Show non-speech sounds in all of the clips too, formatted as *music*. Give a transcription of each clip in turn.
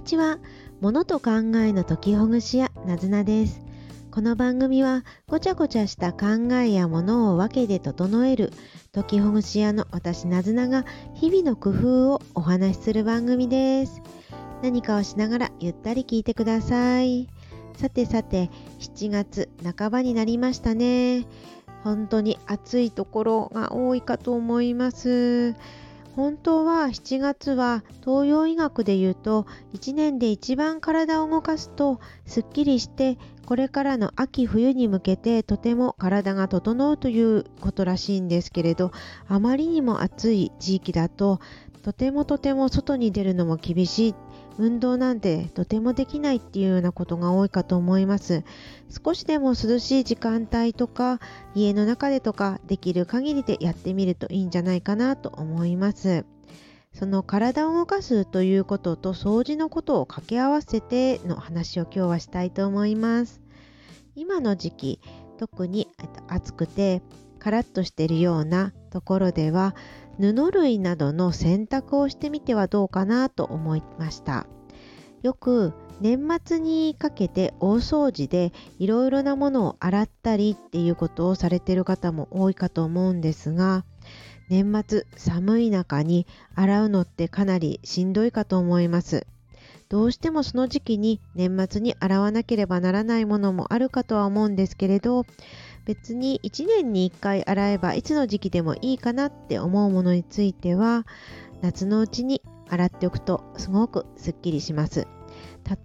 にちは。物と考えの解きほぐし屋、なずなです。この番組は、ごちゃごちゃした考えやものを分けで整える、解きほぐし屋の私なずなが、日々の工夫をお話しする番組です。何かをしながらゆったり聞いてください。さてさて、7月半ばになりましたね。本当に暑いところが多いかと思います。本当は7月は東洋医学でいうと1年で一番体を動かすとすっきりしてこれからの秋冬に向けてとても体が整うということらしいんですけれどあまりにも暑い地域だととてもとても外に出るのも厳しい。運動なんてとてもできないっていうようなことが多いかと思います。少しでも涼しい時間帯とか家の中でとかできる限りでやってみるといいんじゃないかなと思います。その体を動かすということと掃除のことを掛け合わせての話を今日はしたいと思います。今の時期特に暑くてカラッとしているようなところでは布類などの洗濯をしてみてはどうかなと思いました。よく年末にかけて大掃除でいろいろなものを洗ったりっていうことをされてる方も多いかと思うんですが年末寒い中に洗うのってかなりしんどいかと思います。どうしてもその時期に年末に洗わなければならないものもあるかとは思うんですけれど別に1年に1回洗えばいつの時期でもいいかなって思うものについては夏のうちに洗っておくとすごくすっきりします。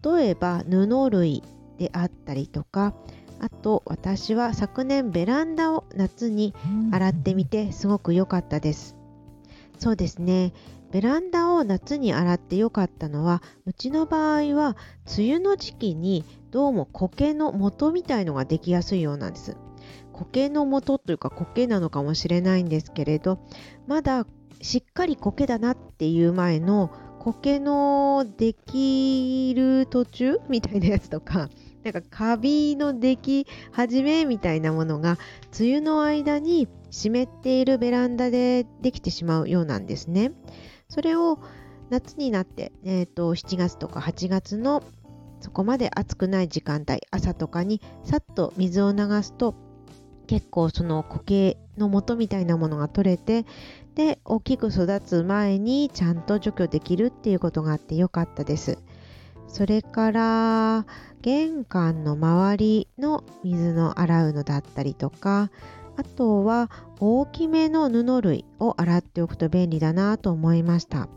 例えば布類であったりとかあと私は昨年ベランダを夏に洗ってみてすごく良かったです。そうですね。ベランダを夏に洗って良かったのはうちの場合は梅雨の時期にどうも苔の元みたいのができやすいようなんです。苔の元というか苔なのかもしれないんですけれどまだしっかり苔だなっていう前の苔のできる途中みたいなやつとか *laughs* なんかカビのでき始めみたいなものが梅雨の間に湿っているベランダでできてしまうようなんですね。それを夏になって、えーと、7月とか8月のそこまで暑くない時間帯朝とかにさっと水を流すと結構その苔の元みたいなものが取れてで大きく育つ前にちゃんと除去できるっていうことがあってよかったです。それから玄関の周りの水の洗うのだったりとかあとは大きめの布類を洗っておくと便利だなと思いました。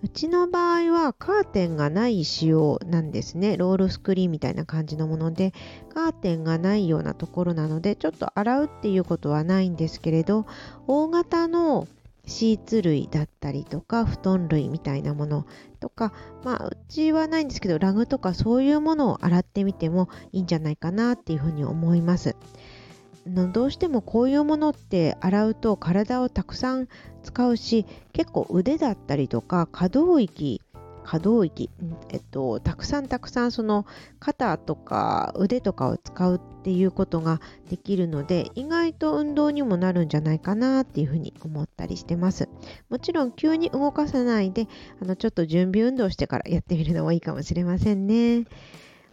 うちの場合はカーテンがない仕様なんですね。ロールスクリーンみたいな感じのもので、カーテンがないようなところなので、ちょっと洗うっていうことはないんですけれど、大型のシーツ類だったりとか、布団類みたいなものとか、まあ、うちはないんですけど、ラグとかそういうものを洗ってみてもいいんじゃないかなっていうふうに思います。のどうしてもこういうものって洗うと体をたくさん使うし結構腕だったりとか可動域可動域、えっと、たくさんたくさんその肩とか腕とかを使うっていうことができるので意外と運動にもなるんじゃないかなっていうふうに思ったりしてますもちろん急に動かさないであのちょっと準備運動してからやってみるのもいいかもしれませんね。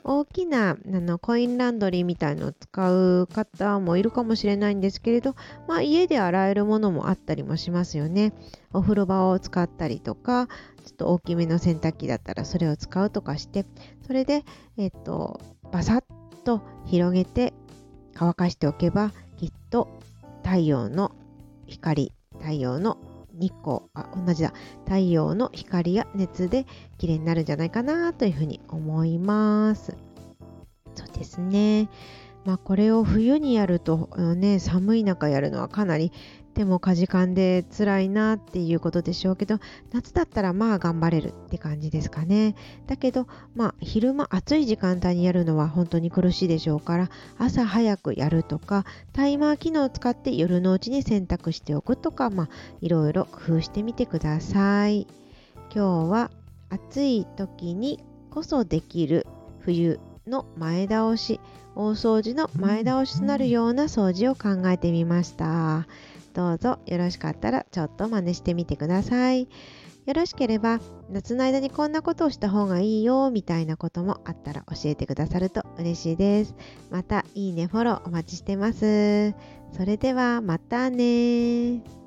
大きなあのコインランドリーみたいのを使う方もいるかもしれないんですけれど、まあ、家で洗えるものもあったりもしますよね。お風呂場を使ったりとか、ちょっと大きめの洗濯機だったらそれを使うとかして、それで、えっと、バサッと広げて乾かしておけば、きっと太陽の光、太陽の日光あ同じだ。太陽の光や熱で綺麗になるんじゃないかなというふうに思います。そうですね。まあこれを冬にやるとね寒い中やるのはかなり手もかじかんで辛いなっていうことでしょうけど夏だったらまあ頑張れるって感じですかねだけどまあ昼間暑い時間帯にやるのは本当に苦しいでしょうから朝早くやるとかタイマー機能を使って夜のうちに洗濯しておくとかまあいろいろ工夫してみてください今日は暑い時にこそできる冬の前倒し大掃除の前倒しとなるような掃除を考えてみました。どうぞよろしかったらちょっと真似してみてください。よろしければ夏の間にこんなことをした方がいいよみたいなこともあったら教えてくださると嬉しいです。またいいねフォローお待ちしてます。それではまたね